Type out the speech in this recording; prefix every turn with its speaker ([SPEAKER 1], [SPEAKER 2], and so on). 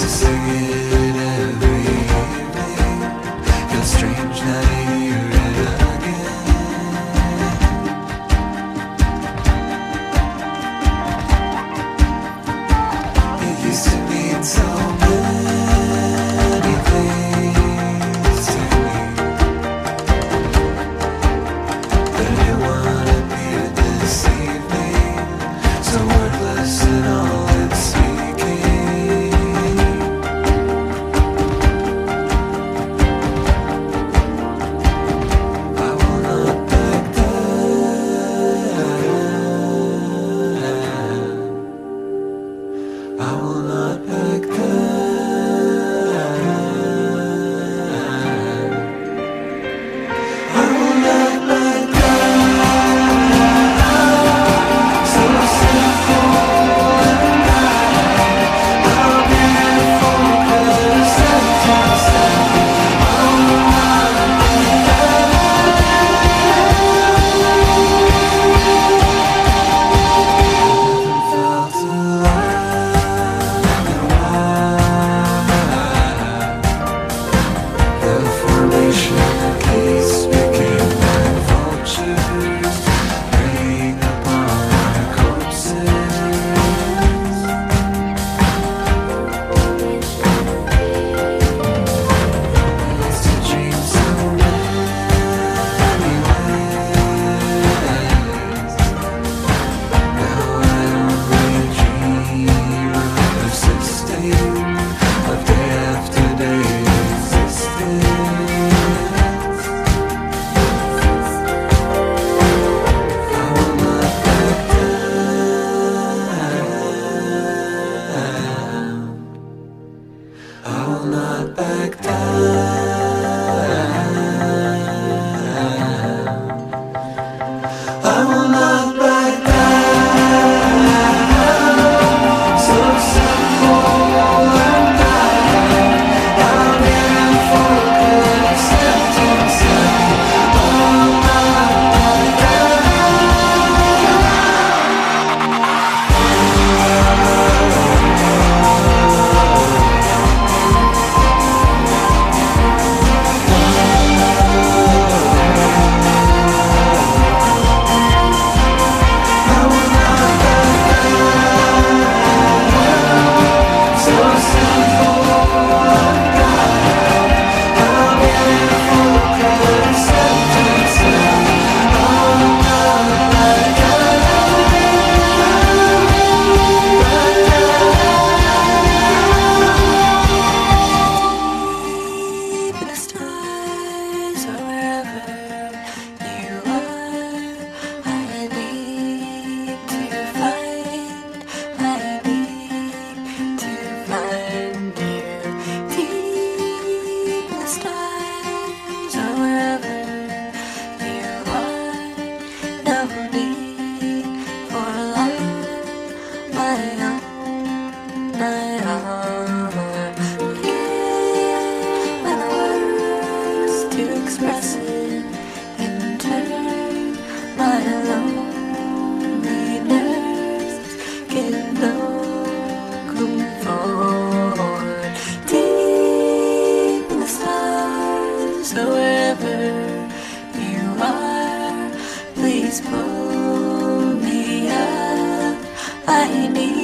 [SPEAKER 1] se seguir. pressing and
[SPEAKER 2] turn my loneliness deep in the stars wherever you are please pull me up. I need